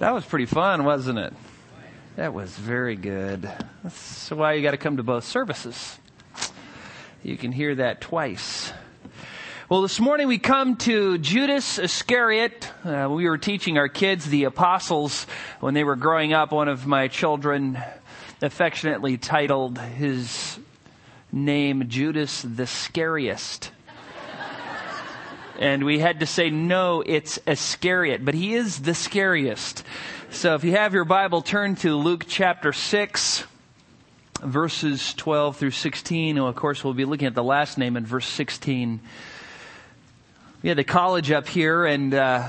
That was pretty fun, wasn't it? That was very good. That's why you got to come to both services. You can hear that twice. Well, this morning we come to Judas Iscariot. Uh, we were teaching our kids the apostles when they were growing up. One of my children affectionately titled his name Judas the Scariest. And we had to say, no, it's Iscariot, but he is the scariest. So if you have your Bible, turn to Luke chapter 6 verses 12 through 16. And of course, we'll be looking at the last name in verse 16 we had the college up here and, uh,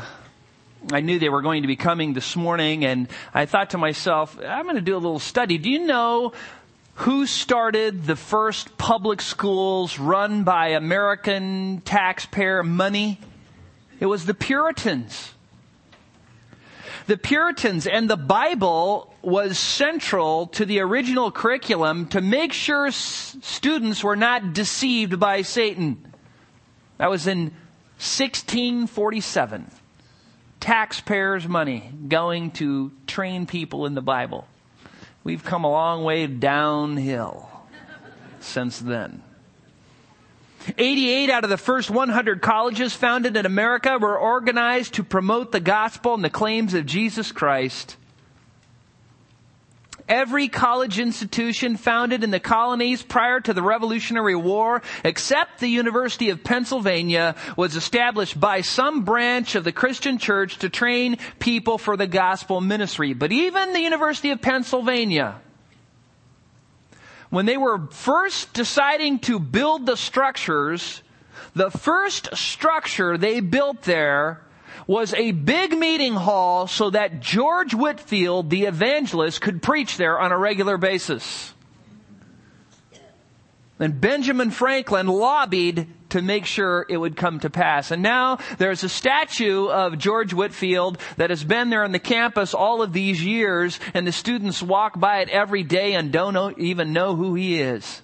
I knew they were going to be coming this morning and I thought to myself, I'm going to do a little study. Do you know who started the first public schools run by American taxpayer money? It was the Puritans. The Puritans and the Bible was central to the original curriculum to make sure s- students were not deceived by Satan. That was in 1647. Taxpayers' money going to train people in the Bible. We've come a long way downhill since then. 88 out of the first 100 colleges founded in America were organized to promote the gospel and the claims of Jesus Christ. Every college institution founded in the colonies prior to the Revolutionary War, except the University of Pennsylvania, was established by some branch of the Christian church to train people for the gospel ministry. But even the University of Pennsylvania, when they were first deciding to build the structures, the first structure they built there was a big meeting hall so that George Whitefield, the evangelist, could preach there on a regular basis. And Benjamin Franklin lobbied to make sure it would come to pass. And now there's a statue of George Whitefield that has been there on the campus all of these years, and the students walk by it every day and don't even know who he is.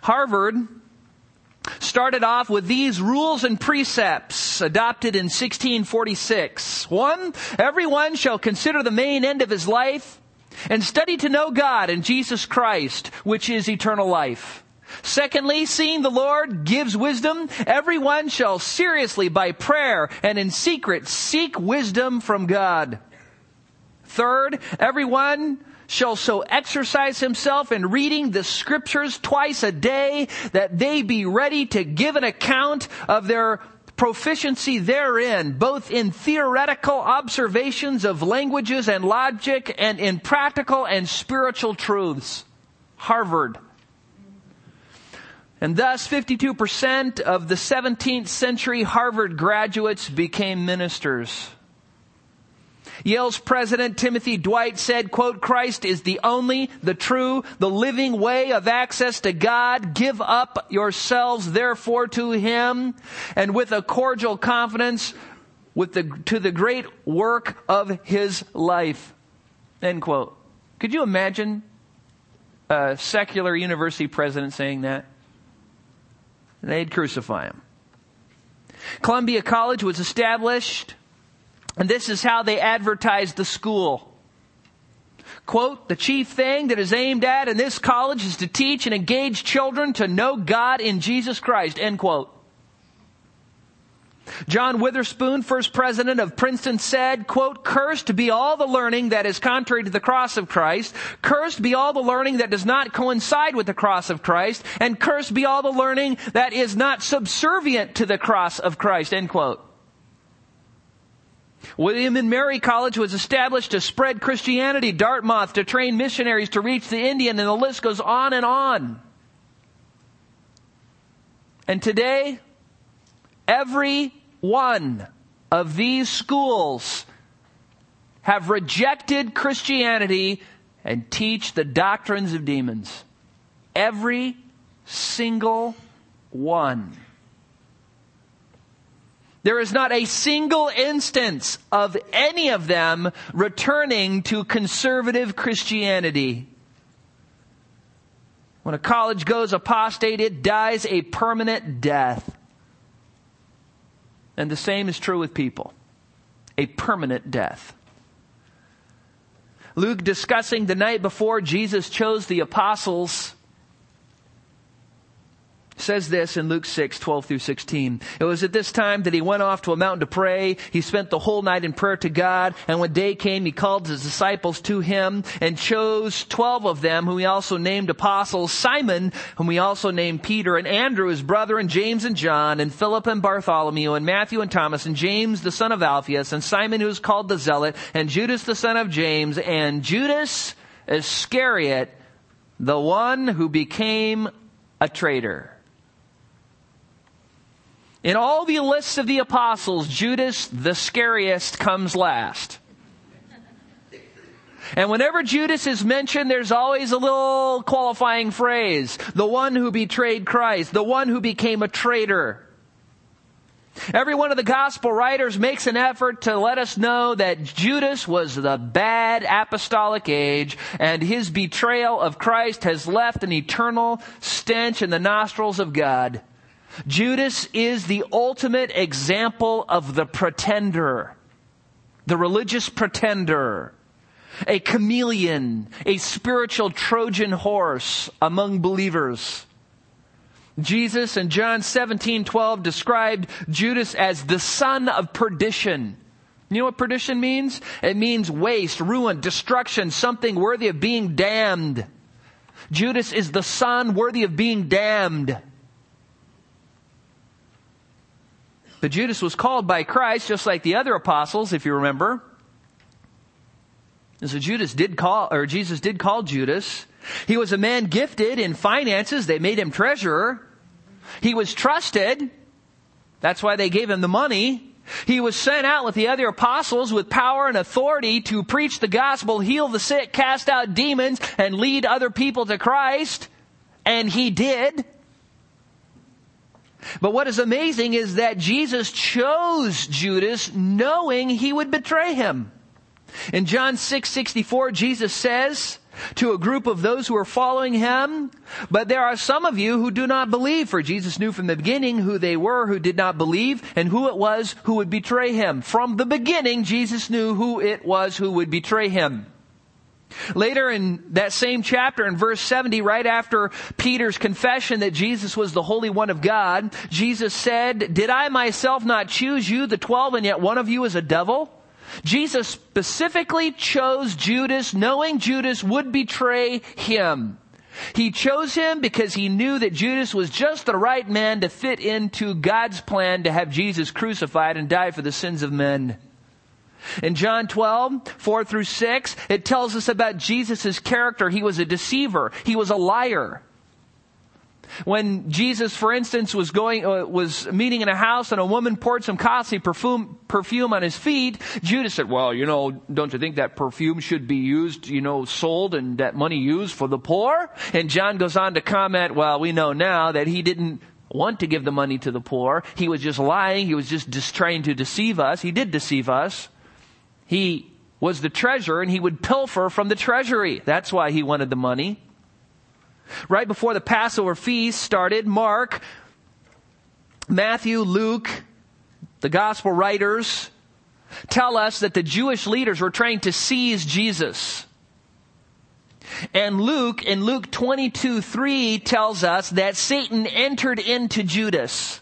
Harvard started off with these rules and precepts adopted in 1646. One, everyone shall consider the main end of his life and study to know God and Jesus Christ, which is eternal life. Secondly, seeing the Lord gives wisdom, everyone shall seriously by prayer and in secret seek wisdom from God. Third, everyone shall so exercise himself in reading the scriptures twice a day that they be ready to give an account of their proficiency therein, both in theoretical observations of languages and logic and in practical and spiritual truths. Harvard. And thus 52% of the 17th century Harvard graduates became ministers. Yale's president Timothy Dwight said, quote, Christ is the only, the true, the living way of access to God. Give up yourselves therefore to Him and with a cordial confidence with the, to the great work of His life. End quote. Could you imagine a secular university president saying that? They'd crucify him. Columbia College was established and this is how they advertised the school. Quote, the chief thing that is aimed at in this college is to teach and engage children to know God in Jesus Christ, end quote. John Witherspoon, first president of Princeton said, quote, cursed be all the learning that is contrary to the cross of Christ, cursed be all the learning that does not coincide with the cross of Christ, and cursed be all the learning that is not subservient to the cross of Christ, end quote. William and Mary College was established to spread Christianity, Dartmouth to train missionaries to reach the Indian, and the list goes on and on. And today, every one of these schools have rejected Christianity and teach the doctrines of demons. Every single one. There is not a single instance of any of them returning to conservative Christianity. When a college goes apostate, it dies a permanent death. And the same is true with people. a permanent death. Luke discussing the night before Jesus chose the apostles says this in Luke 6, 12 through 16. It was at this time that he went off to a mountain to pray. He spent the whole night in prayer to God, and when day came, he called his disciples to him and chose 12 of them, whom he also named apostles, Simon, whom he also named Peter, and Andrew, his brother, and James and John, and Philip and Bartholomew, and Matthew and Thomas, and James, the son of Alphaeus, and Simon, who is called the Zealot, and Judas, the son of James, and Judas Iscariot, the one who became a traitor. In all the lists of the apostles, Judas the scariest comes last. And whenever Judas is mentioned, there's always a little qualifying phrase. The one who betrayed Christ. The one who became a traitor. Every one of the gospel writers makes an effort to let us know that Judas was the bad apostolic age and his betrayal of Christ has left an eternal stench in the nostrils of God. Judas is the ultimate example of the pretender, the religious pretender, a chameleon, a spiritual Trojan horse among believers. Jesus in John 17, 12 described Judas as the son of perdition. You know what perdition means? It means waste, ruin, destruction, something worthy of being damned. Judas is the son worthy of being damned. But Judas was called by Christ just like the other apostles, if you remember. And so Judas did call, or Jesus did call Judas. He was a man gifted in finances. They made him treasurer. He was trusted. That's why they gave him the money. He was sent out with the other apostles with power and authority to preach the gospel, heal the sick, cast out demons, and lead other people to Christ. And he did. But what is amazing is that Jesus chose Judas knowing he would betray him. In John 6, 64, Jesus says to a group of those who are following him, but there are some of you who do not believe, for Jesus knew from the beginning who they were who did not believe and who it was who would betray him. From the beginning, Jesus knew who it was who would betray him. Later in that same chapter, in verse 70, right after Peter's confession that Jesus was the Holy One of God, Jesus said, Did I myself not choose you, the twelve, and yet one of you is a devil? Jesus specifically chose Judas, knowing Judas would betray him. He chose him because he knew that Judas was just the right man to fit into God's plan to have Jesus crucified and die for the sins of men. In John 12, 4 through 6, it tells us about Jesus' character. He was a deceiver. He was a liar. When Jesus, for instance, was going, uh, was meeting in a house and a woman poured some costly perfume, perfume on his feet, Judas said, well, you know, don't you think that perfume should be used, you know, sold and that money used for the poor? And John goes on to comment, well, we know now that he didn't want to give the money to the poor. He was just lying. He was just, just trying to deceive us. He did deceive us. He was the treasurer and he would pilfer from the treasury. That's why he wanted the money. Right before the Passover feast started, Mark, Matthew, Luke, the gospel writers tell us that the Jewish leaders were trying to seize Jesus. And Luke, in Luke 22, 3 tells us that Satan entered into Judas.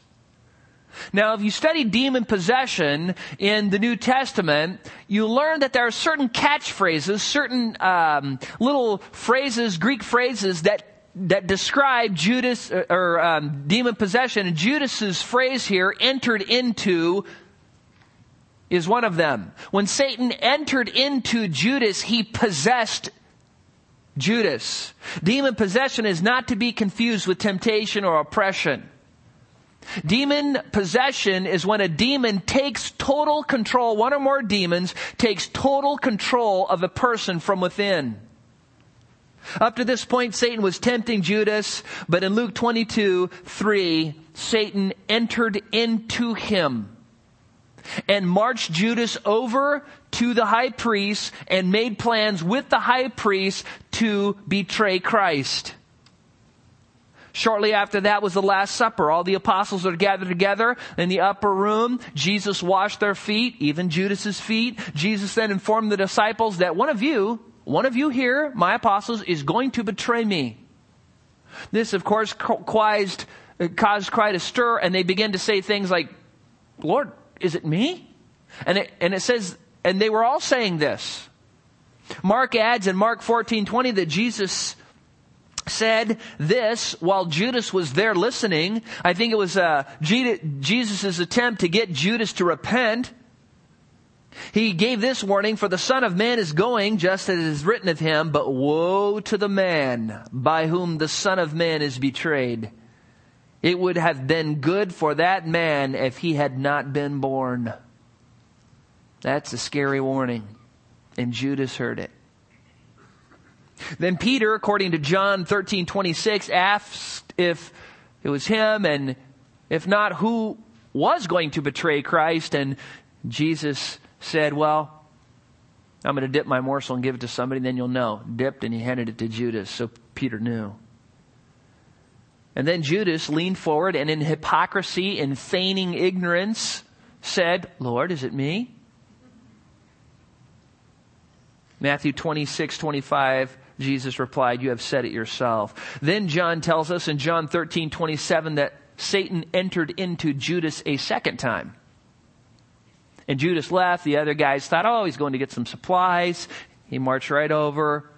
Now, if you study demon possession in the New Testament, you learn that there are certain catchphrases, certain um, little phrases, Greek phrases that that describe Judas uh, or um, demon possession. And Judas's phrase here, "entered into," is one of them. When Satan entered into Judas, he possessed Judas. Demon possession is not to be confused with temptation or oppression. Demon possession is when a demon takes total control, one or more demons takes total control of a person from within. Up to this point, Satan was tempting Judas, but in Luke 22, 3, Satan entered into him and marched Judas over to the high priest and made plans with the high priest to betray Christ. Shortly after that was the Last Supper. All the apostles are gathered together in the upper room. Jesus washed their feet, even Judas's feet. Jesus then informed the disciples that one of you, one of you here, my apostles, is going to betray me. This, of course, caused, caused quite a stir, and they began to say things like, Lord, is it me? And it, and it says, and they were all saying this. Mark adds in Mark 14, 20 that Jesus said this while Judas was there listening. I think it was uh, Jesus' attempt to get Judas to repent. He gave this warning, for the Son of Man is going, just as it is written of him, but woe to the man by whom the Son of Man is betrayed. It would have been good for that man if he had not been born. That's a scary warning. And Judas heard it. Then Peter, according to John 13, 26, asked if it was him and if not, who was going to betray Christ. And Jesus said, well, I'm going to dip my morsel and give it to somebody, and then you'll know. Dipped and he handed it to Judas. So Peter knew. And then Judas leaned forward and in hypocrisy and feigning ignorance said, Lord, is it me? Matthew 26, 25, Jesus replied, You have said it yourself. Then John tells us in John 13, 27 that Satan entered into Judas a second time. And Judas left. The other guys thought, oh, he's going to get some supplies. He marched right over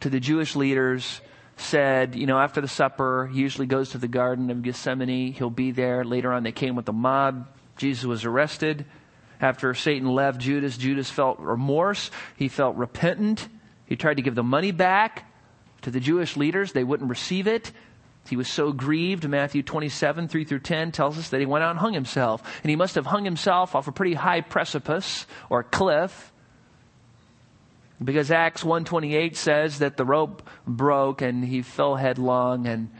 to the Jewish leaders, said, you know, after the supper, he usually goes to the Garden of Gethsemane. He'll be there. Later on, they came with a mob. Jesus was arrested. After Satan left Judas, Judas felt remorse. He felt repentant. He tried to give the money back to the Jewish leaders. They wouldn't receive it. He was so grieved. Matthew 27, 3 through 10 tells us that he went out and hung himself. And he must have hung himself off a pretty high precipice or cliff. Because Acts 128 says that the rope broke and he fell headlong and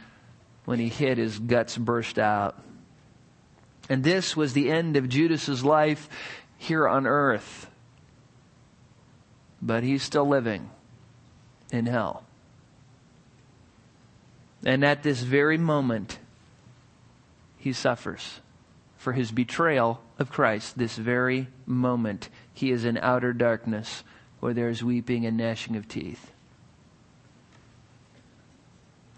when he hit his guts burst out. And this was the end of Judas's life here on earth. But he's still living in hell. And at this very moment, he suffers for his betrayal of Christ. This very moment, he is in outer darkness where there is weeping and gnashing of teeth.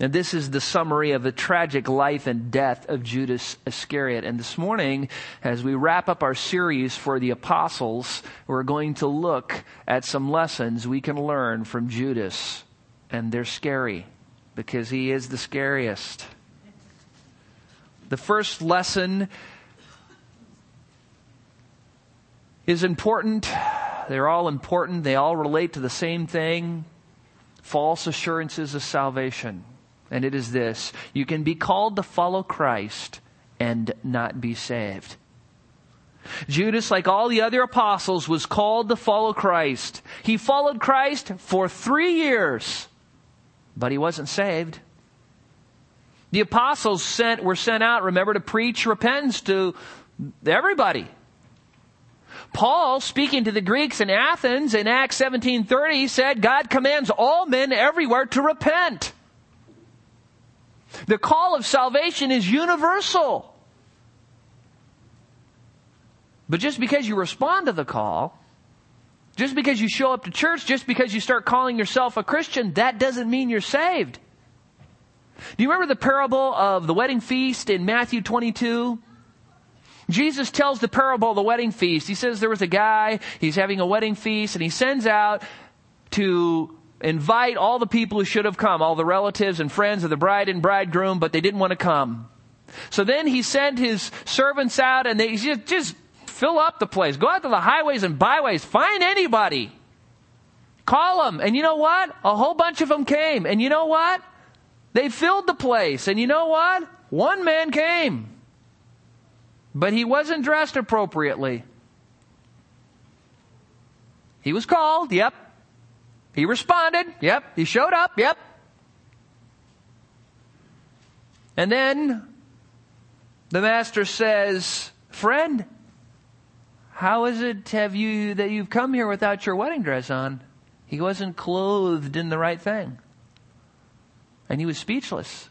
And this is the summary of the tragic life and death of Judas Iscariot. And this morning, as we wrap up our series for the apostles, we're going to look at some lessons we can learn from Judas. And they're scary because he is the scariest. The first lesson is important. They're all important. They all relate to the same thing false assurances of salvation and it is this you can be called to follow Christ and not be saved. Judas, like all the other apostles, was called to follow Christ. He followed Christ for three years, but he wasn't saved. The apostles sent, were sent out, remember, to preach repentance to everybody. Paul, speaking to the Greeks in Athens in Acts 17:30, said, God commands all men everywhere to repent. The call of salvation is universal. But just because you respond to the call, just because you show up to church, just because you start calling yourself a Christian, that doesn't mean you're saved. Do you remember the parable of the wedding feast in Matthew 22? Jesus tells the parable of the wedding feast. He says there was a guy, he's having a wedding feast, and he sends out to invite all the people who should have come, all the relatives and friends of the bride and bridegroom, but they didn't want to come. So then he sent his servants out and they just, just fill up the place. Go out to the highways and byways. Find anybody. Call them. And you know what? A whole bunch of them came. And you know what? They filled the place. And you know what? One man came. But he wasn't dressed appropriately. He was called, yep. He responded. Yep. He showed up. Yep. And then the master says, friend, how is it have you that you've come here without your wedding dress on? He wasn't clothed in the right thing. And he was speechless.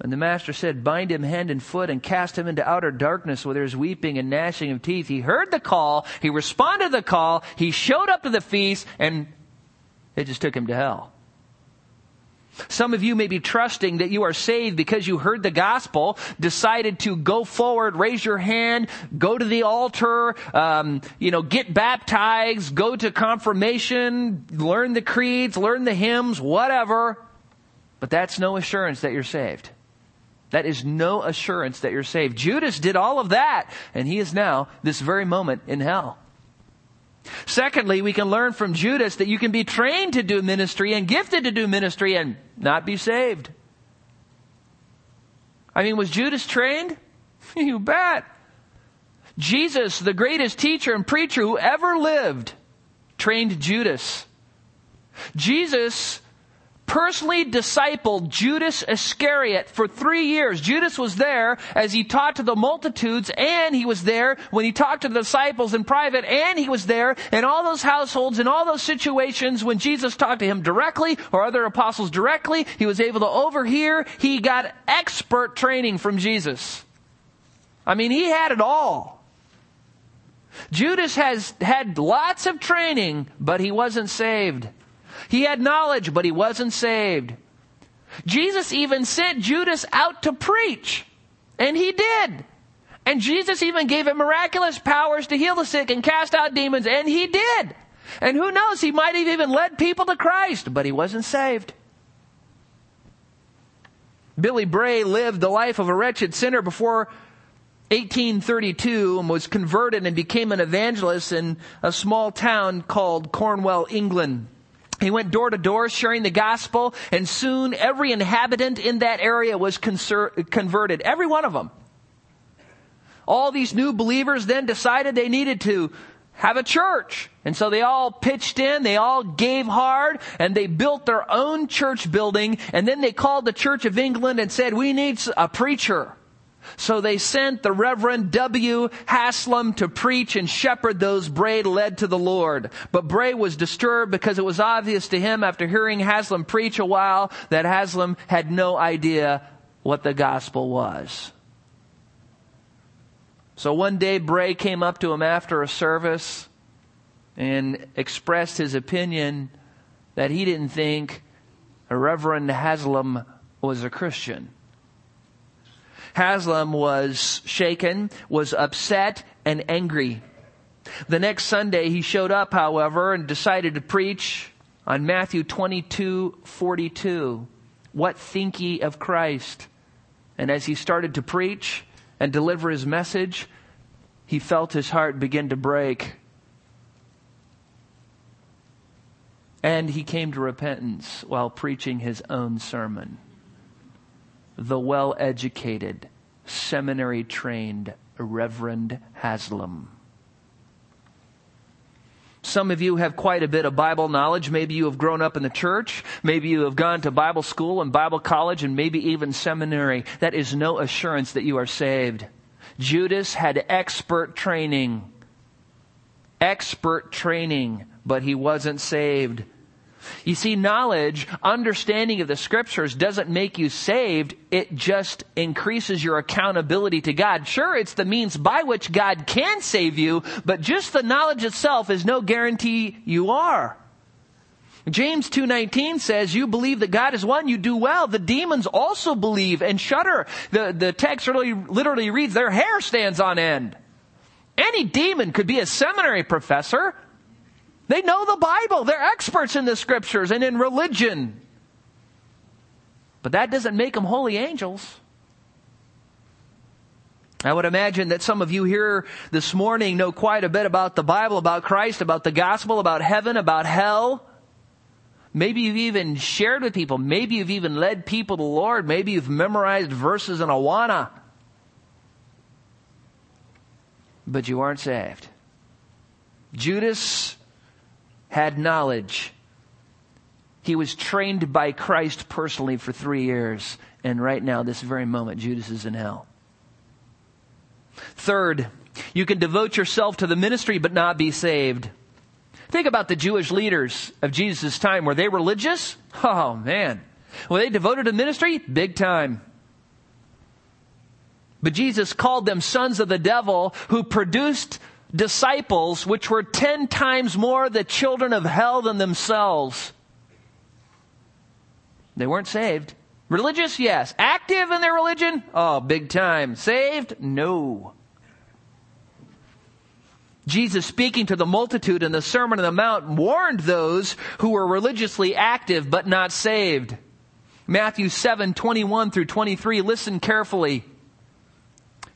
And the master said, Bind him hand and foot and cast him into outer darkness where there's weeping and gnashing of teeth. He heard the call. He responded to the call. He showed up to the feast and it just took him to hell. Some of you may be trusting that you are saved because you heard the gospel, decided to go forward, raise your hand, go to the altar, um, you know, get baptized, go to confirmation, learn the creeds, learn the hymns, whatever. But that's no assurance that you're saved. That is no assurance that you're saved. Judas did all of that, and he is now, this very moment, in hell. Secondly, we can learn from Judas that you can be trained to do ministry and gifted to do ministry and not be saved. I mean, was Judas trained? you bet. Jesus, the greatest teacher and preacher who ever lived, trained Judas. Jesus personally discipled Judas Iscariot for three years. Judas was there as he taught to the multitudes, and he was there when he talked to the disciples in private, and he was there in all those households, in all those situations when Jesus talked to him directly or other apostles directly. He was able to overhear. He got expert training from Jesus. I mean, he had it all. Judas has had lots of training, but he wasn't saved. He had knowledge, but he wasn't saved. Jesus even sent Judas out to preach. And he did. And Jesus even gave him miraculous powers to heal the sick and cast out demons. And he did. And who knows, he might have even led people to Christ, but he wasn't saved. Billy Bray lived the life of a wretched sinner before 1832 and was converted and became an evangelist in a small town called Cornwall, England. He went door to door sharing the gospel, and soon every inhabitant in that area was converted. Every one of them. All these new believers then decided they needed to have a church. And so they all pitched in, they all gave hard, and they built their own church building, and then they called the Church of England and said, we need a preacher. So they sent the Reverend W. Haslam to preach and shepherd those Bray led to the Lord. But Bray was disturbed because it was obvious to him after hearing Haslam preach a while that Haslam had no idea what the gospel was. So one day Bray came up to him after a service and expressed his opinion that he didn't think Reverend Haslam was a Christian. Haslam was shaken, was upset, and angry. The next Sunday he showed up, however, and decided to preach on Matthew 22, 42. What think ye of Christ? And as he started to preach and deliver his message, he felt his heart begin to break. And he came to repentance while preaching his own sermon the well educated, seminary trained Reverend Haslam. Some of you have quite a bit of Bible knowledge. Maybe you have grown up in the church. Maybe you have gone to Bible school and Bible college and maybe even seminary. That is no assurance that you are saved. Judas had expert training. Expert training, but he wasn't saved. You see, knowledge, understanding of the scriptures doesn't make you saved. It just increases your accountability to God. Sure, it's the means by which God can save you, but just the knowledge itself is no guarantee you are. James 2:19 says, "You believe that God is one, you do well. The demons also believe and shudder." The the text literally, literally reads, "Their hair stands on end." Any demon could be a seminary professor. They know the Bible. They're experts in the scriptures and in religion. But that doesn't make them holy angels. I would imagine that some of you here this morning know quite a bit about the Bible, about Christ, about the gospel, about heaven, about hell. Maybe you've even shared with people. Maybe you've even led people to the Lord. Maybe you've memorized verses in Awana. But you aren't saved. Judas had knowledge. He was trained by Christ personally for three years. And right now, this very moment, Judas is in hell. Third, you can devote yourself to the ministry but not be saved. Think about the Jewish leaders of Jesus' time. Were they religious? Oh man. Were they devoted to ministry? Big time. But Jesus called them sons of the devil who produced disciples which were ten times more the children of hell than themselves. They weren't saved. Religious? Yes. Active in their religion? Oh, big time. Saved? No. Jesus speaking to the multitude in the Sermon on the Mount warned those who were religiously active but not saved. Matthew 7, 21 through 23. Listen carefully.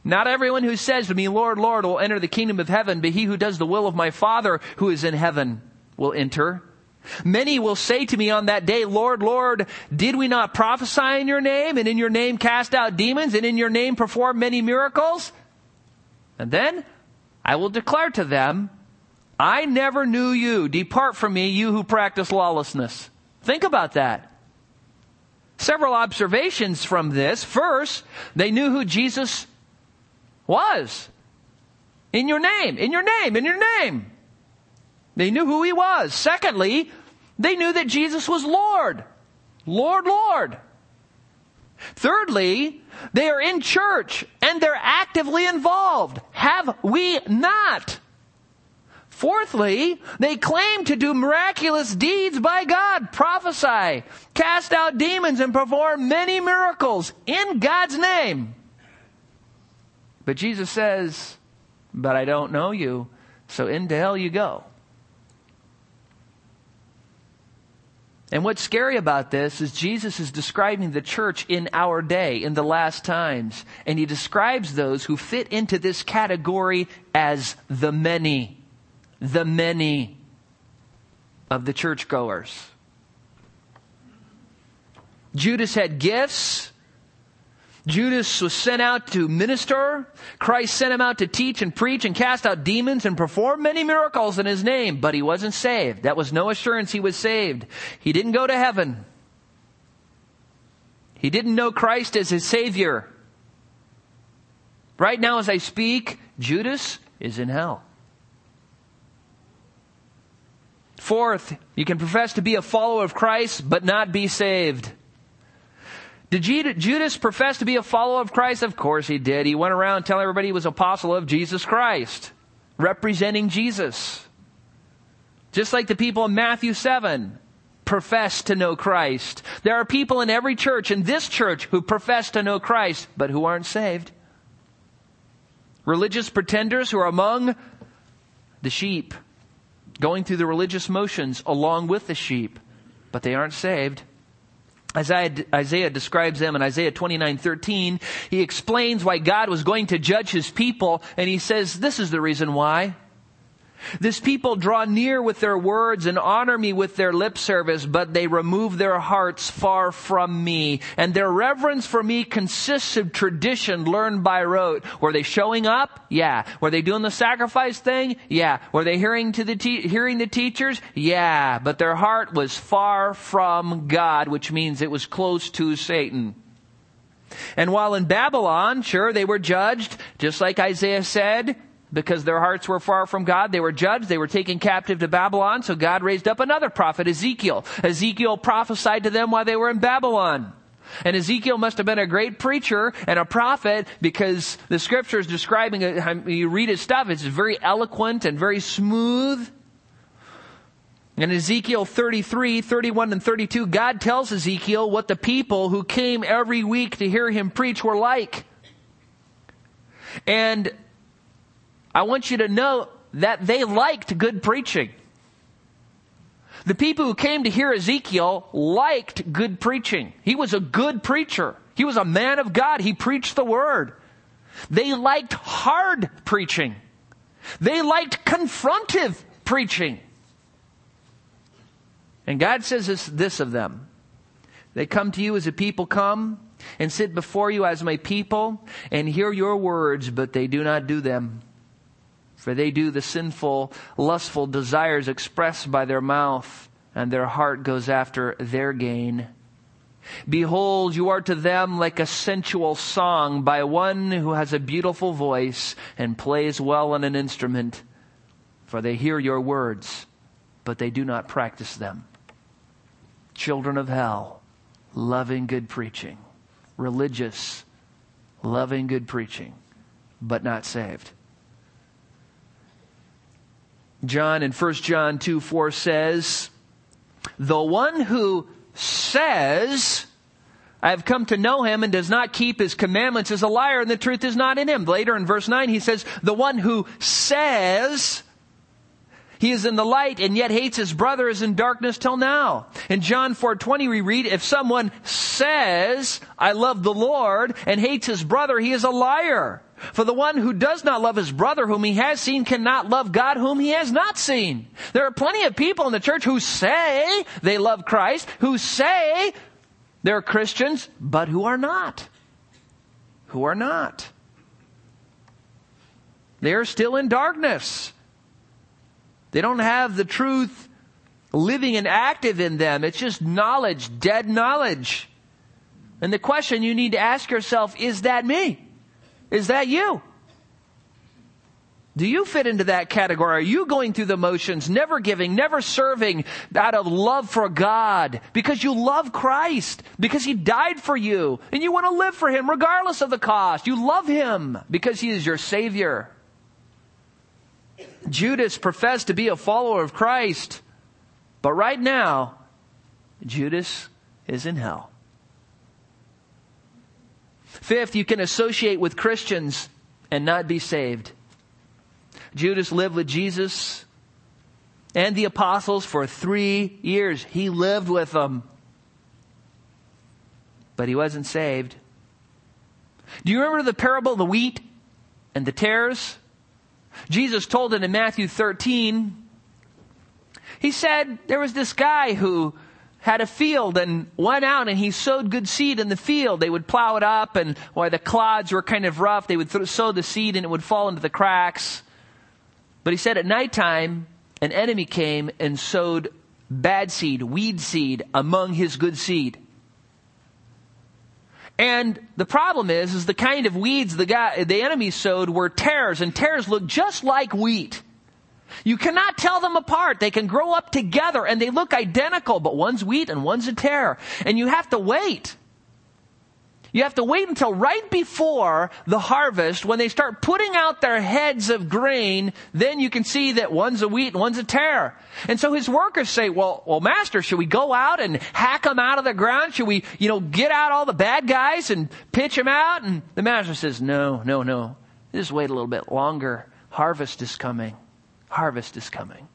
Not everyone who says to me, Lord, Lord, will enter the kingdom of heaven, but he who does the will of my Father who is in heaven will enter. Many will say to me on that day, Lord, Lord, did we not prophesy in your name, and in your name cast out demons, and in your name perform many miracles? And then I will declare to them, I never knew you. Depart from me, you who practice lawlessness. Think about that. Several observations from this. First, they knew who Jesus was. In your name, in your name, in your name. They knew who he was. Secondly, they knew that Jesus was Lord. Lord, Lord. Thirdly, they are in church and they're actively involved. Have we not? Fourthly, they claim to do miraculous deeds by God, prophesy, cast out demons, and perform many miracles in God's name. But Jesus says, But I don't know you, so into hell you go. And what's scary about this is Jesus is describing the church in our day, in the last times. And he describes those who fit into this category as the many. The many of the churchgoers. Judas had gifts. Judas was sent out to minister. Christ sent him out to teach and preach and cast out demons and perform many miracles in his name, but he wasn't saved. That was no assurance he was saved. He didn't go to heaven. He didn't know Christ as his Savior. Right now, as I speak, Judas is in hell. Fourth, you can profess to be a follower of Christ, but not be saved. Did Judas profess to be a follower of Christ? Of course he did. He went around telling everybody he was apostle of Jesus Christ, representing Jesus. Just like the people in Matthew 7 profess to know Christ. There are people in every church, in this church, who profess to know Christ, but who aren't saved. Religious pretenders who are among the sheep, going through the religious motions along with the sheep, but they aren't saved. Isaiah, Isaiah, describes them in Isaiah 29, 13. He explains why God was going to judge his people, and he says, this is the reason why. This people draw near with their words and honor me with their lip service, but they remove their hearts far from me. And their reverence for me consists of tradition learned by rote. Were they showing up? Yeah. Were they doing the sacrifice thing? Yeah. Were they hearing to the te- hearing the teachers? Yeah. But their heart was far from God, which means it was close to Satan. And while in Babylon, sure, they were judged, just like Isaiah said, because their hearts were far from God. They were judged. They were taken captive to Babylon. So God raised up another prophet, Ezekiel. Ezekiel prophesied to them while they were in Babylon. And Ezekiel must have been a great preacher and a prophet because the scripture is describing uh, it. You read his stuff, it's very eloquent and very smooth. In Ezekiel 33, 31, and 32, God tells Ezekiel what the people who came every week to hear him preach were like. And I want you to know that they liked good preaching. The people who came to hear Ezekiel liked good preaching. He was a good preacher. He was a man of God. He preached the word. They liked hard preaching. They liked confrontive preaching. And God says this, this of them. They come to you as a people come and sit before you as my people and hear your words, but they do not do them. For they do the sinful, lustful desires expressed by their mouth, and their heart goes after their gain. Behold, you are to them like a sensual song by one who has a beautiful voice and plays well on an instrument. For they hear your words, but they do not practice them. Children of hell, loving good preaching, religious, loving good preaching, but not saved. John in 1 John 2 4 says, The one who says, I have come to know him and does not keep his commandments is a liar and the truth is not in him. Later in verse 9 he says, The one who says, he is in the light and yet hates his brother is in darkness till now. In John 4:20 we read, if someone says, I love the Lord and hates his brother, he is a liar. For the one who does not love his brother whom he has seen cannot love God whom he has not seen. There are plenty of people in the church who say they love Christ, who say they're Christians, but who are not. Who are not. They're still in darkness. They don't have the truth living and active in them. It's just knowledge, dead knowledge. And the question you need to ask yourself, is that me? Is that you? Do you fit into that category? Are you going through the motions, never giving, never serving out of love for God because you love Christ, because He died for you, and you want to live for Him regardless of the cost? You love Him because He is your Savior. Judas professed to be a follower of Christ, but right now, Judas is in hell. Fifth, you can associate with Christians and not be saved. Judas lived with Jesus and the apostles for three years. He lived with them. But he wasn't saved. Do you remember the parable of the wheat and the tares? Jesus told it in Matthew 13. He said there was this guy who had a field and went out and he sowed good seed in the field. They would plow it up and while the clods were kind of rough, they would th- sow the seed and it would fall into the cracks. But he said at nighttime, an enemy came and sowed bad seed, weed seed among his good seed. And the problem is, is the kind of weeds the guy, the enemy sowed were tares, and tares look just like wheat. You cannot tell them apart. They can grow up together and they look identical, but one's wheat and one's a tare. And you have to wait. You have to wait until right before the harvest when they start putting out their heads of grain. Then you can see that one's a wheat and one's a tare. And so his workers say, well, well, master, should we go out and hack them out of the ground? Should we, you know, get out all the bad guys and pitch them out? And the master says, no, no, no. Just wait a little bit longer. Harvest is coming. Harvest is coming.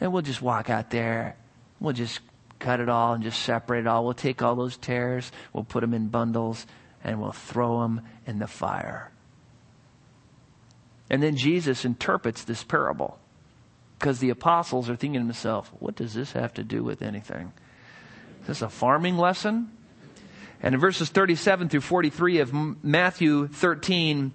And we'll just walk out there. We'll just cut it all and just separate it all. We'll take all those tares, we'll put them in bundles, and we'll throw them in the fire. And then Jesus interprets this parable because the apostles are thinking to themselves, what does this have to do with anything? Is this a farming lesson? And in verses 37 through 43 of Matthew 13,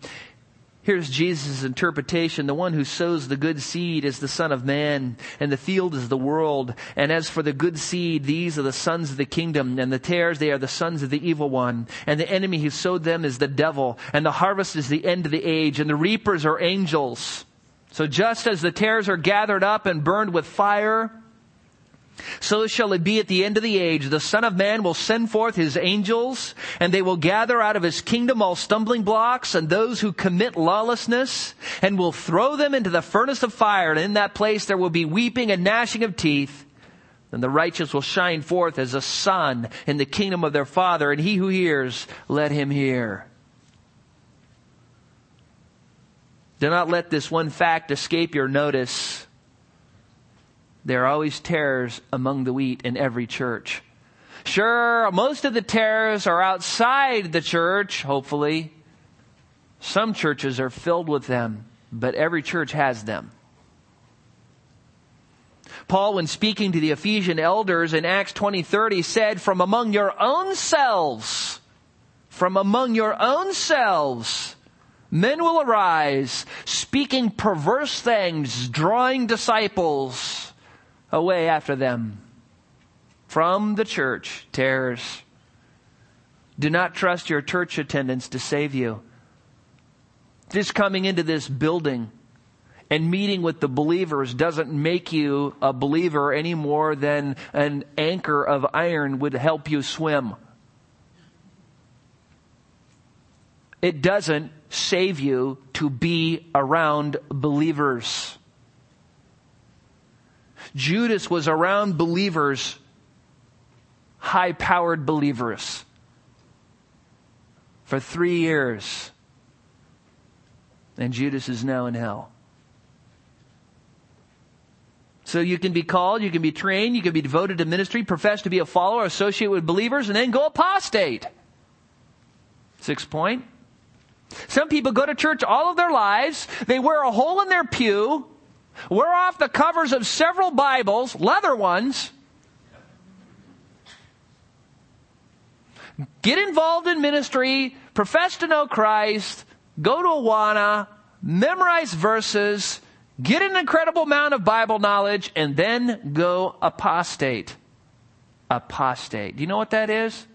Here's Jesus' interpretation. The one who sows the good seed is the Son of Man, and the field is the world. And as for the good seed, these are the sons of the kingdom, and the tares, they are the sons of the evil one. And the enemy who sowed them is the devil, and the harvest is the end of the age, and the reapers are angels. So just as the tares are gathered up and burned with fire, so shall it be at the end of the age. The Son of Man will send forth his angels, and they will gather out of his kingdom all stumbling blocks and those who commit lawlessness, and will throw them into the furnace of fire. And in that place there will be weeping and gnashing of teeth. Then the righteous will shine forth as a sun in the kingdom of their Father, and he who hears, let him hear. Do not let this one fact escape your notice there are always tares among the wheat in every church. Sure, most of the tares are outside the church, hopefully. Some churches are filled with them, but every church has them. Paul, when speaking to the Ephesian elders in Acts 20:30, said, "From among your own selves, from among your own selves, men will arise, speaking perverse things, drawing disciples." Away after them. From the church, tares. Do not trust your church attendance to save you. Just coming into this building and meeting with the believers doesn't make you a believer any more than an anchor of iron would help you swim. it doesn't save you to be around believers. Judas was around believers, high powered believers, for three years. And Judas is now in hell. So you can be called, you can be trained, you can be devoted to ministry, profess to be a follower, associate with believers, and then go apostate. Sixth point. Some people go to church all of their lives. They wear a hole in their pew, wear off the covers of several Bibles, leather ones, get involved in ministry, profess to know Christ, go to Awana, memorize verses, get an incredible amount of Bible knowledge, and then go apostate. Apostate. Do you know what that is?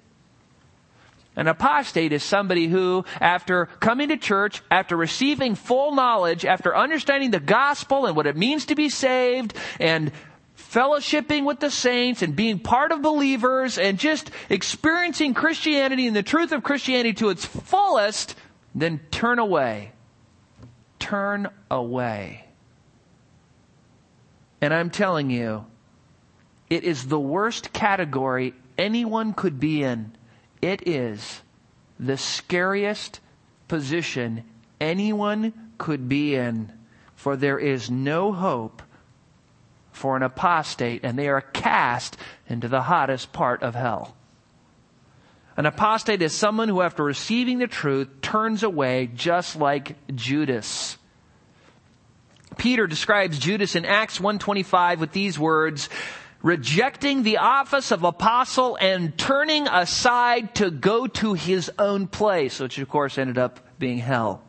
An apostate is somebody who, after coming to church, after receiving full knowledge, after understanding the gospel and what it means to be saved, and fellowshipping with the saints and being part of believers and just experiencing Christianity and the truth of Christianity to its fullest, then turn away. Turn away. And I'm telling you, it is the worst category anyone could be in. It is the scariest position anyone could be in, for there is no hope for an apostate, and they are cast into the hottest part of hell. An apostate is someone who, after receiving the truth, turns away just like Judas. Peter describes Judas in Acts 125 with these words, rejecting the office of apostle and turning aside to go to his own place, which of course ended up being hell.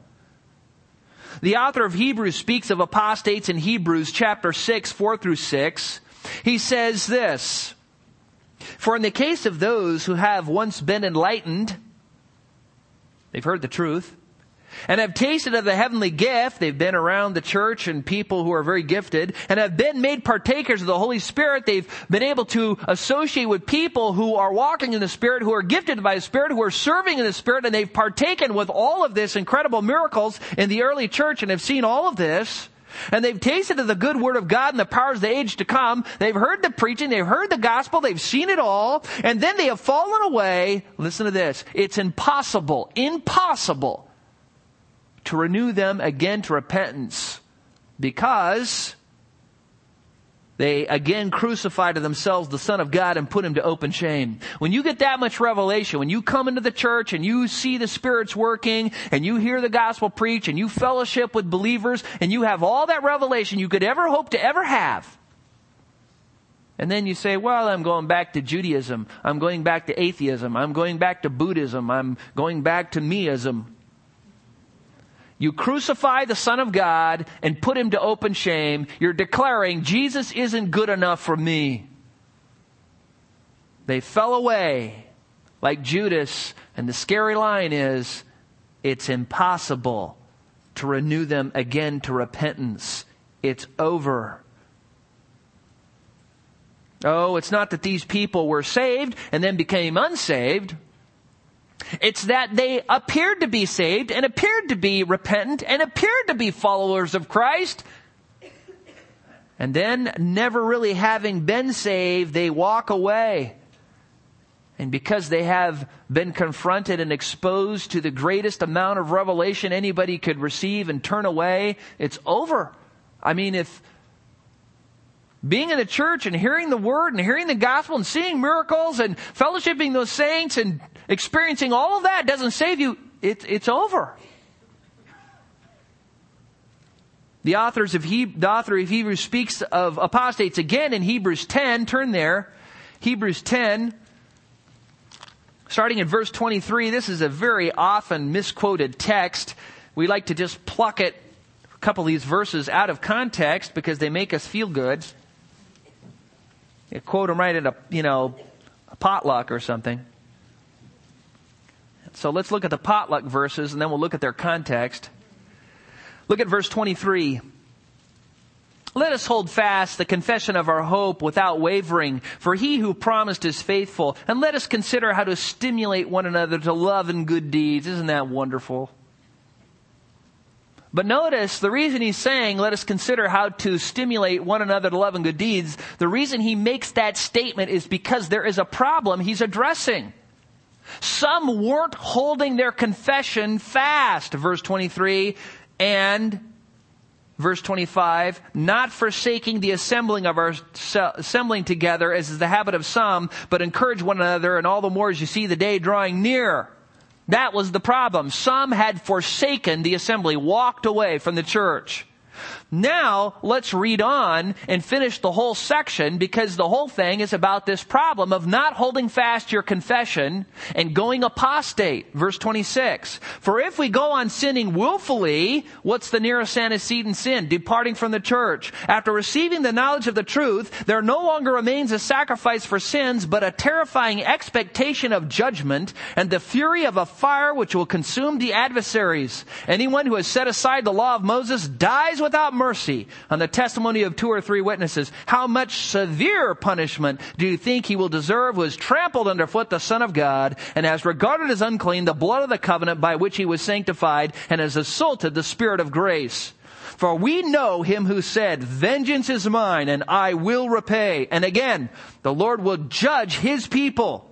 The author of Hebrews speaks of apostates in Hebrews chapter 6, 4 through 6. He says this, For in the case of those who have once been enlightened, they've heard the truth, and have tasted of the heavenly gift. They've been around the church and people who are very gifted and have been made partakers of the Holy Spirit. They've been able to associate with people who are walking in the Spirit, who are gifted by the Spirit, who are serving in the Spirit, and they've partaken with all of this incredible miracles in the early church and have seen all of this. And they've tasted of the good word of God and the powers of the age to come. They've heard the preaching. They've heard the gospel. They've seen it all. And then they have fallen away. Listen to this. It's impossible, impossible to renew them again to repentance because they again crucify to themselves the Son of God and put him to open shame. When you get that much revelation, when you come into the church and you see the Spirit's working and you hear the gospel preached and you fellowship with believers and you have all that revelation you could ever hope to ever have, and then you say, well, I'm going back to Judaism. I'm going back to atheism. I'm going back to Buddhism. I'm going back to meism. You crucify the Son of God and put him to open shame. You're declaring, Jesus isn't good enough for me. They fell away like Judas, and the scary line is, it's impossible to renew them again to repentance. It's over. Oh, it's not that these people were saved and then became unsaved. It's that they appeared to be saved and appeared to be repentant and appeared to be followers of Christ. And then, never really having been saved, they walk away. And because they have been confronted and exposed to the greatest amount of revelation anybody could receive and turn away, it's over. I mean, if being in the church and hearing the word and hearing the gospel and seeing miracles and fellowshipping those saints and experiencing all of that doesn't save you, it, it's over. The, authors of he, the author of Hebrews speaks of apostates again in Hebrews 10. Turn there. Hebrews 10, starting in verse 23. This is a very often misquoted text. We like to just pluck it, a couple of these verses out of context because they make us feel good. You quote them right at a, you know, a potluck or something. So let's look at the potluck verses and then we'll look at their context. Look at verse 23. Let us hold fast the confession of our hope without wavering, for he who promised is faithful. And let us consider how to stimulate one another to love and good deeds. Isn't that wonderful? But notice the reason he's saying, let us consider how to stimulate one another to love and good deeds, the reason he makes that statement is because there is a problem he's addressing. Some weren't holding their confession fast, verse 23, and verse 25, not forsaking the assembling of our assembling together as is the habit of some, but encourage one another and all the more as you see the day drawing near. That was the problem. Some had forsaken the assembly, walked away from the church. Now, let's read on and finish the whole section because the whole thing is about this problem of not holding fast your confession and going apostate. Verse 26. For if we go on sinning willfully, what's the nearest antecedent sin? Departing from the church. After receiving the knowledge of the truth, there no longer remains a sacrifice for sins, but a terrifying expectation of judgment and the fury of a fire which will consume the adversaries. Anyone who has set aside the law of Moses dies without mercy on the testimony of two or three witnesses, how much severe punishment do you think he will deserve who has trampled underfoot the Son of God and has regarded as unclean the blood of the covenant by which he was sanctified and has assaulted the Spirit of grace? For we know him who said, vengeance is mine and I will repay. And again, the Lord will judge his people.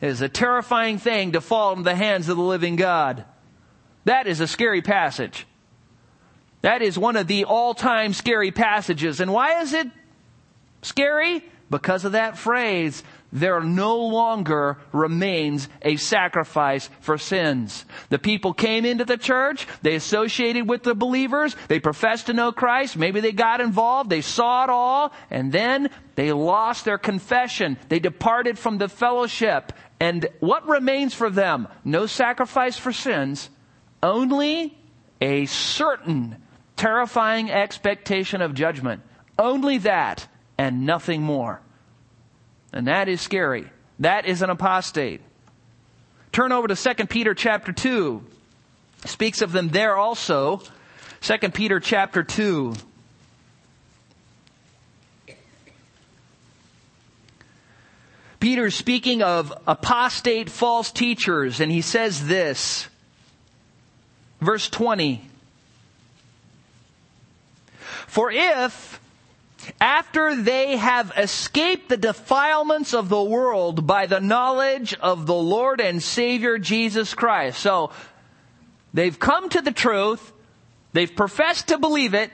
It is a terrifying thing to fall into the hands of the living God. That is a scary passage. That is one of the all-time scary passages. And why is it scary? Because of that phrase, there no longer remains a sacrifice for sins. The people came into the church, they associated with the believers, they professed to know Christ, maybe they got involved, they saw it all, and then they lost their confession. They departed from the fellowship. And what remains for them? No sacrifice for sins, only a certain terrifying expectation of judgment. Only that and nothing more. And that is scary. That is an apostate. Turn over to 2 Peter chapter 2. Speaks of them there also. 2 Peter chapter 2. Peter's speaking of apostate false teachers, and he says this. Verse 20. For if, after they have escaped the defilements of the world by the knowledge of the Lord and Savior Jesus Christ. So, they've come to the truth, they've professed to believe it,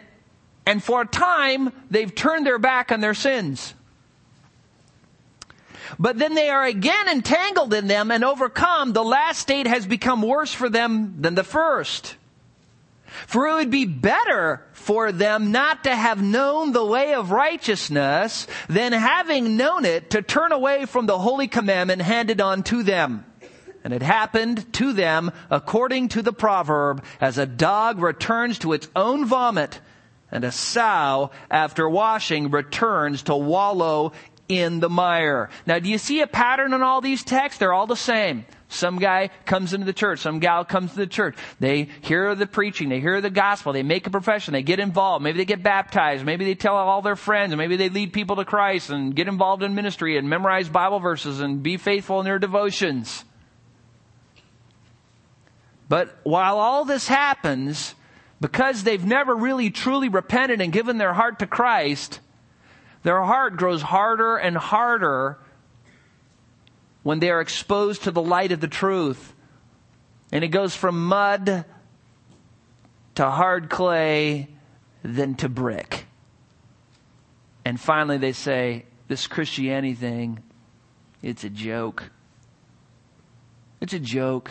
and for a time, they've turned their back on their sins. But then they are again entangled in them and overcome. The last state has become worse for them than the first. For it would be better for them not to have known the way of righteousness than having known it to turn away from the holy commandment handed on to them. And it happened to them according to the proverb, as a dog returns to its own vomit, and a sow, after washing, returns to wallow in the mire. Now, do you see a pattern in all these texts? They're all the same. Some guy comes into the church. Some gal comes to the church. They hear the preaching. They hear the gospel. They make a profession. They get involved. Maybe they get baptized. Maybe they tell all their friends. Maybe they lead people to Christ and get involved in ministry and memorize Bible verses and be faithful in their devotions. But while all this happens, because they've never really truly repented and given their heart to Christ, their heart grows harder and harder when they are exposed to the light of the truth. And it goes from mud to hard clay, then to brick. And finally they say, this Christianity thing, it's a joke. It's a joke.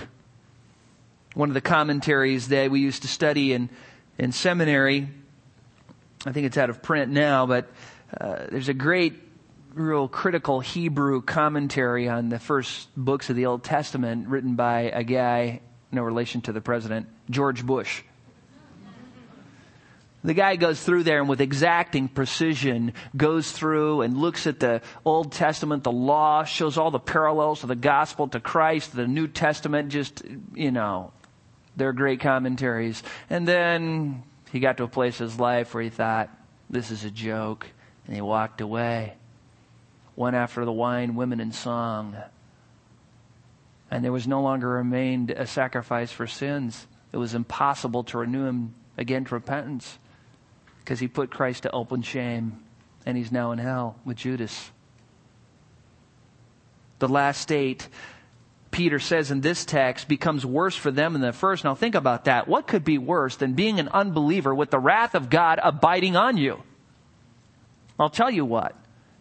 One of the commentaries that we used to study in, in seminary, I think it's out of print now, but uh, there's a great real critical Hebrew commentary on the first books of the Old Testament written by a guy, no relation to the president, George Bush. The guy goes through there and with exacting precision goes through and looks at the Old Testament, the law, shows all the parallels to the gospel, to Christ, the New Testament, just, you know, they're great commentaries. And then he got to a place in his life where he thought, This is a joke. And he walked away. One after the wine, women and song. And there was no longer remained a sacrifice for sins. It was impossible to renew him again to repentance because he put Christ to open shame and he's now in hell with Judas. The last state, Peter says in this text, becomes worse for them than the first. Now think about that. What could be worse than being an unbeliever with the wrath of God abiding on you? I'll tell you what.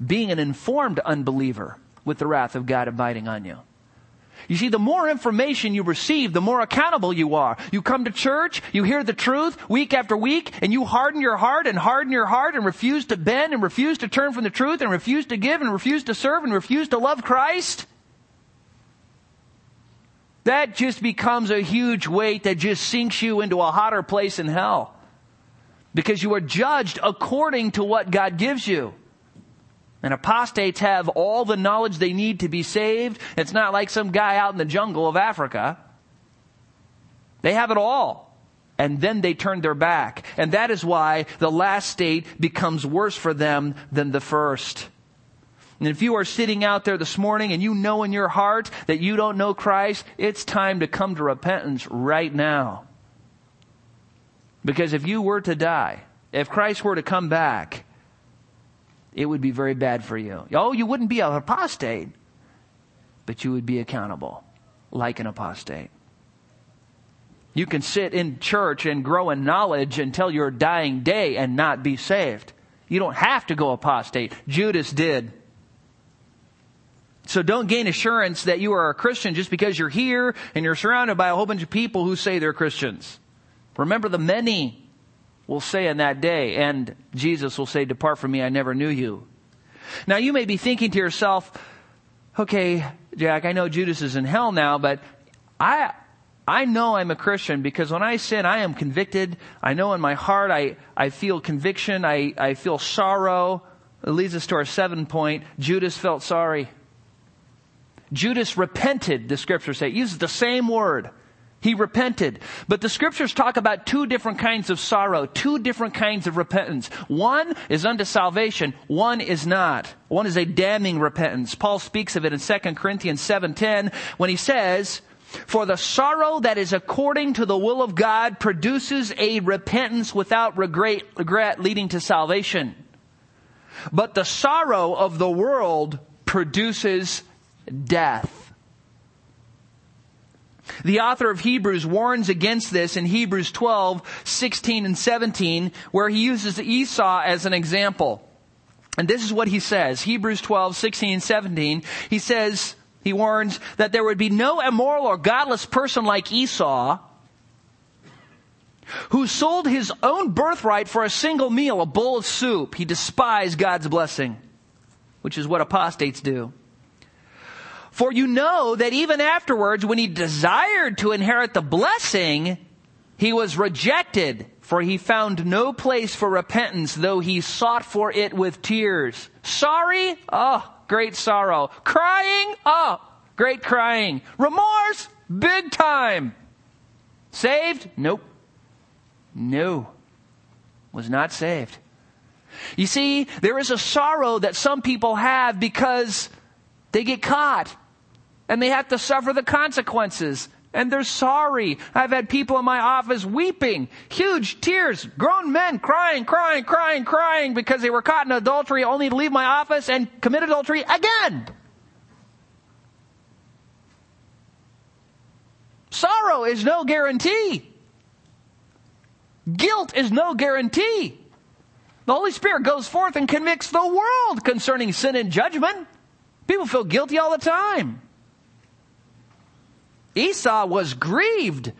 Being an informed unbeliever with the wrath of God abiding on you. You see, the more information you receive, the more accountable you are. You come to church, you hear the truth week after week, and you harden your heart and harden your heart and refuse to bend and refuse to turn from the truth and refuse to give and refuse to serve and refuse to love Christ. That just becomes a huge weight that just sinks you into a hotter place in hell. Because you are judged according to what God gives you. And apostates have all the knowledge they need to be saved. It's not like some guy out in the jungle of Africa. They have it all. And then they turn their back. And that is why the last state becomes worse for them than the first. And if you are sitting out there this morning and you know in your heart that you don't know Christ, it's time to come to repentance right now. Because if you were to die, if Christ were to come back, it would be very bad for you. Oh, you wouldn't be an apostate, but you would be accountable like an apostate. You can sit in church and grow in knowledge until your dying day and not be saved. You don't have to go apostate. Judas did. So don't gain assurance that you are a Christian just because you're here and you're surrounded by a whole bunch of people who say they're Christians. Remember the many will say in that day, and Jesus will say, Depart from me, I never knew you. Now you may be thinking to yourself, okay, Jack, I know Judas is in hell now, but I, I know I'm a Christian because when I sin, I am convicted. I know in my heart I, I feel conviction. I, I feel sorrow. It leads us to our seventh point. Judas felt sorry. Judas repented, the scriptures say. It uses the same word. He repented. But the scriptures talk about two different kinds of sorrow, two different kinds of repentance. One is unto salvation, one is not. One is a damning repentance. Paul speaks of it in 2 Corinthians 7:10 when he says, "For the sorrow that is according to the will of God produces a repentance without regret, regret leading to salvation. But the sorrow of the world produces death." The author of Hebrews warns against this in Hebrews 12, 16 and 17, where he uses Esau as an example. And this is what he says. Hebrews 12, 16 and 17. He says, he warns that there would be no immoral or godless person like Esau who sold his own birthright for a single meal, a bowl of soup. He despised God's blessing, which is what apostates do. For you know that even afterwards, when he desired to inherit the blessing, he was rejected, for he found no place for repentance, though he sought for it with tears. Sorry? Oh, great sorrow. Crying? Oh, great crying. Remorse? Big time. Saved? Nope. No. Was not saved. You see, there is a sorrow that some people have because they get caught and they have to suffer the consequences. And they're sorry. I've had people in my office weeping, huge tears, grown men crying, crying, crying, crying because they were caught in adultery only to leave my office and commit adultery again. Sorrow is no guarantee. Guilt is no guarantee. The Holy Spirit goes forth and convicts the world concerning sin and judgment. People feel guilty all the time. Esau was grieved.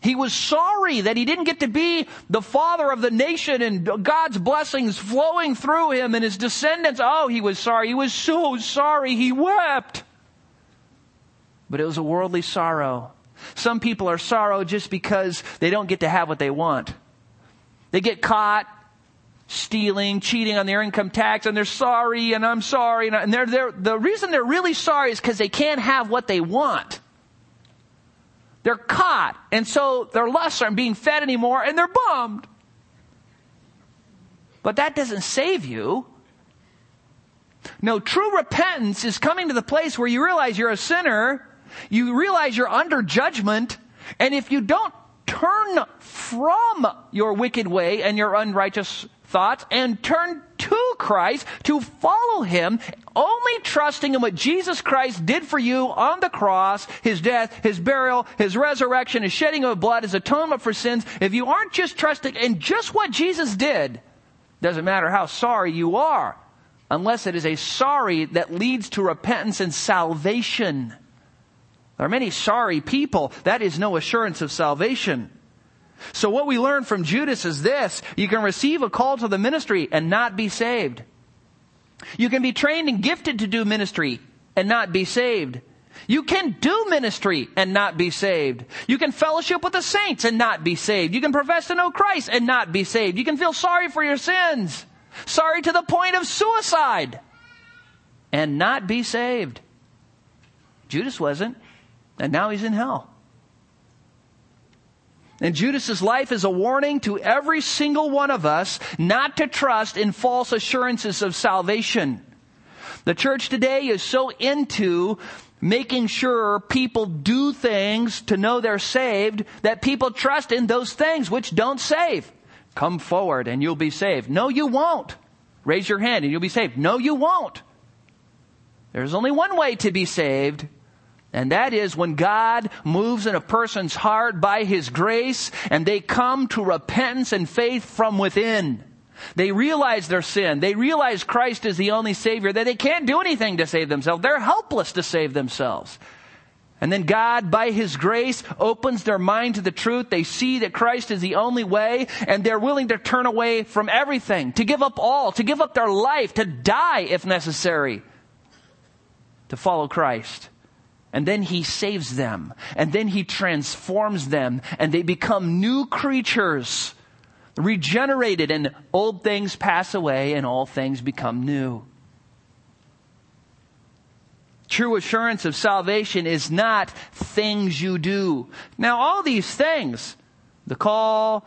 He was sorry that he didn't get to be the father of the nation and God's blessings flowing through him and his descendants. Oh, he was sorry. He was so sorry. He wept. But it was a worldly sorrow. Some people are sorrow just because they don't get to have what they want. They get caught stealing, cheating on their income tax, and they're sorry, and I'm sorry, and they're, they're, the reason they're really sorry is because they can't have what they want. They're caught, and so their lusts aren't being fed anymore, and they're bummed. but that doesn't save you. No, true repentance is coming to the place where you realize you're a sinner, you realize you're under judgment, and if you don't turn from your wicked way and your unrighteous thoughts and turn to Christ to follow Him, only trusting in what Jesus Christ did for you on the cross, His death, His burial, His resurrection, His shedding of blood, His atonement for sins. If you aren't just trusting in just what Jesus did, doesn't matter how sorry you are, unless it is a sorry that leads to repentance and salvation. There are many sorry people. That is no assurance of salvation. So what we learn from Judas is this. You can receive a call to the ministry and not be saved. You can be trained and gifted to do ministry and not be saved. You can do ministry and not be saved. You can fellowship with the saints and not be saved. You can profess to know Christ and not be saved. You can feel sorry for your sins, sorry to the point of suicide, and not be saved. Judas wasn't, and now he's in hell. And Judas's life is a warning to every single one of us not to trust in false assurances of salvation. The church today is so into making sure people do things to know they're saved that people trust in those things which don't save. Come forward and you'll be saved. No, you won't. Raise your hand and you'll be saved. No, you won't. There's only one way to be saved, and that is when God moves in a person's heart by His grace and they come to repentance and faith from within. They realize their sin. They realize Christ is the only Savior, that they can't do anything to save themselves. They're helpless to save themselves. And then God, by His grace, opens their mind to the truth. They see that Christ is the only way, and they're willing to turn away from everything, to give up all, to give up their life, to die if necessary, to follow Christ. And then he saves them. And then he transforms them. And they become new creatures, regenerated, and old things pass away and all things become new. True assurance of salvation is not things you do. Now, all these things, the call,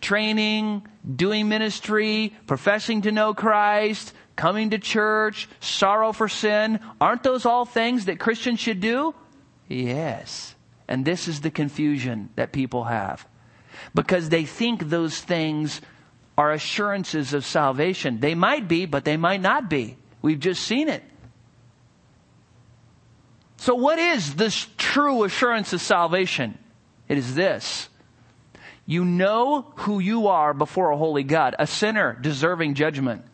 training, doing ministry, professing to know Christ, coming to church, sorrow for sin. Aren't those all things that Christians should do? Yes. And this is the confusion that people have. Because they think those things are assurances of salvation. They might be, but they might not be. We've just seen it. So, what is this true assurance of salvation? It is this. You know who you are before a holy God, a sinner deserving judgment.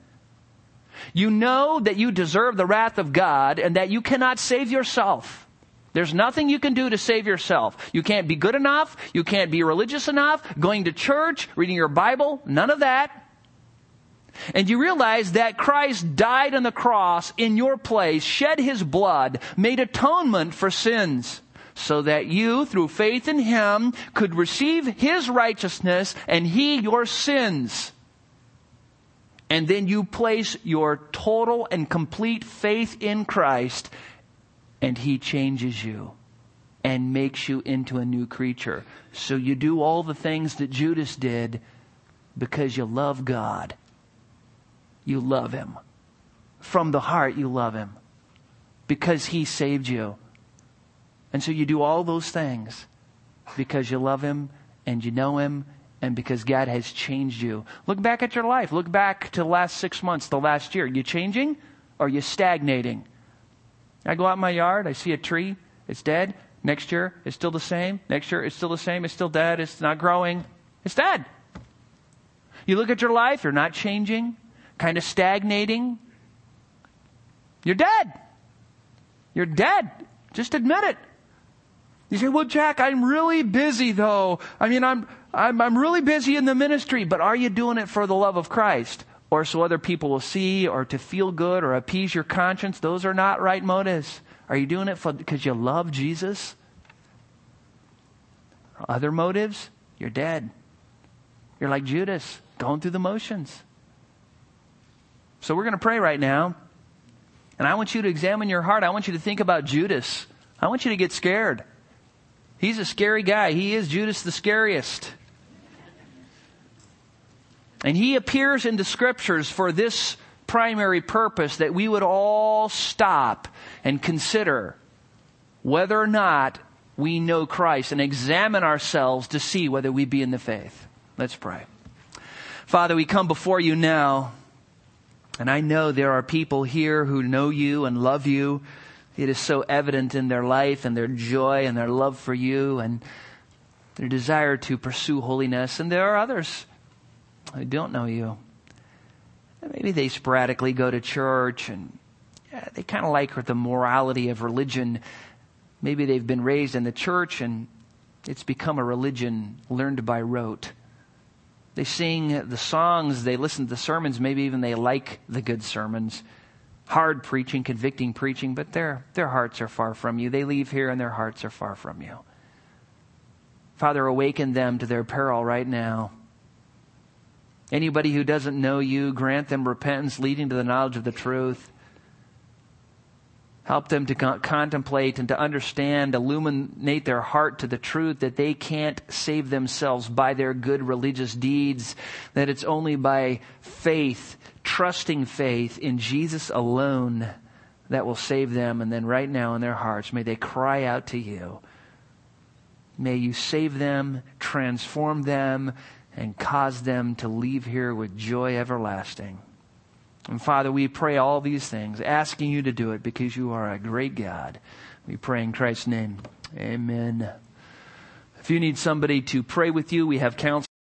You know that you deserve the wrath of God and that you cannot save yourself. There's nothing you can do to save yourself. You can't be good enough. You can't be religious enough. Going to church, reading your Bible, none of that. And you realize that Christ died on the cross in your place, shed his blood, made atonement for sins, so that you, through faith in him, could receive his righteousness and he your sins and then you place your total and complete faith in Christ, and He changes you and makes you into a new creature. So you do all the things that Judas did because you love God. You love Him. From the heart, you love Him because He saved you. And so you do all those things because you love Him and you know Him and because God has changed you. Look back at your life. Look back to the last six months, the last year. Are you changing or are you stagnating? I go out in my yard, I see a tree, it's dead. Next year, it's still the same. Next year, it's still the same. It's still dead. It's not growing. It's dead. You look at your life, you're not changing, kind of stagnating. You're dead. You're dead. Just admit it. You say, well, Jack, I'm really busy though. I mean, I'm, I'm, I'm really busy in the ministry, but are you doing it for the love of Christ? Or so other people will see, or to feel good, or appease your conscience? Those are not right motives. Are you doing it because you love Jesus? Other motives? You're dead. You're like Judas, going through the motions. So we're going to pray right now. And I want you to examine your heart. I want you to think about Judas. I want you to get scared. He's a scary guy. He is Judas the scariest. And he appears in the scriptures for this primary purpose that we would all stop and consider whether or not we know Christ and examine ourselves to see whether we be in the faith. Let's pray. Father, we come before you now, and I know there are people here who know you and love you. It is so evident in their life and their joy and their love for you and their desire to pursue holiness. And there are others who don't know you. Maybe they sporadically go to church and they kind of like the morality of religion. Maybe they've been raised in the church and it's become a religion learned by rote. They sing the songs, they listen to the sermons, maybe even they like the good sermons. Hard preaching, convicting preaching, but their, their hearts are far from you. They leave here and their hearts are far from you. Father, awaken them to their peril right now. Anybody who doesn't know you, grant them repentance leading to the knowledge of the truth. Help them to contemplate and to understand, illuminate their heart to the truth that they can't save themselves by their good religious deeds, that it's only by faith, trusting faith in Jesus alone that will save them. And then right now in their hearts, may they cry out to you. May you save them, transform them, and cause them to leave here with joy everlasting. And Father, we pray all these things, asking you to do it because you are a great God. We pray in Christ's name. Amen. If you need somebody to pray with you, we have counsel.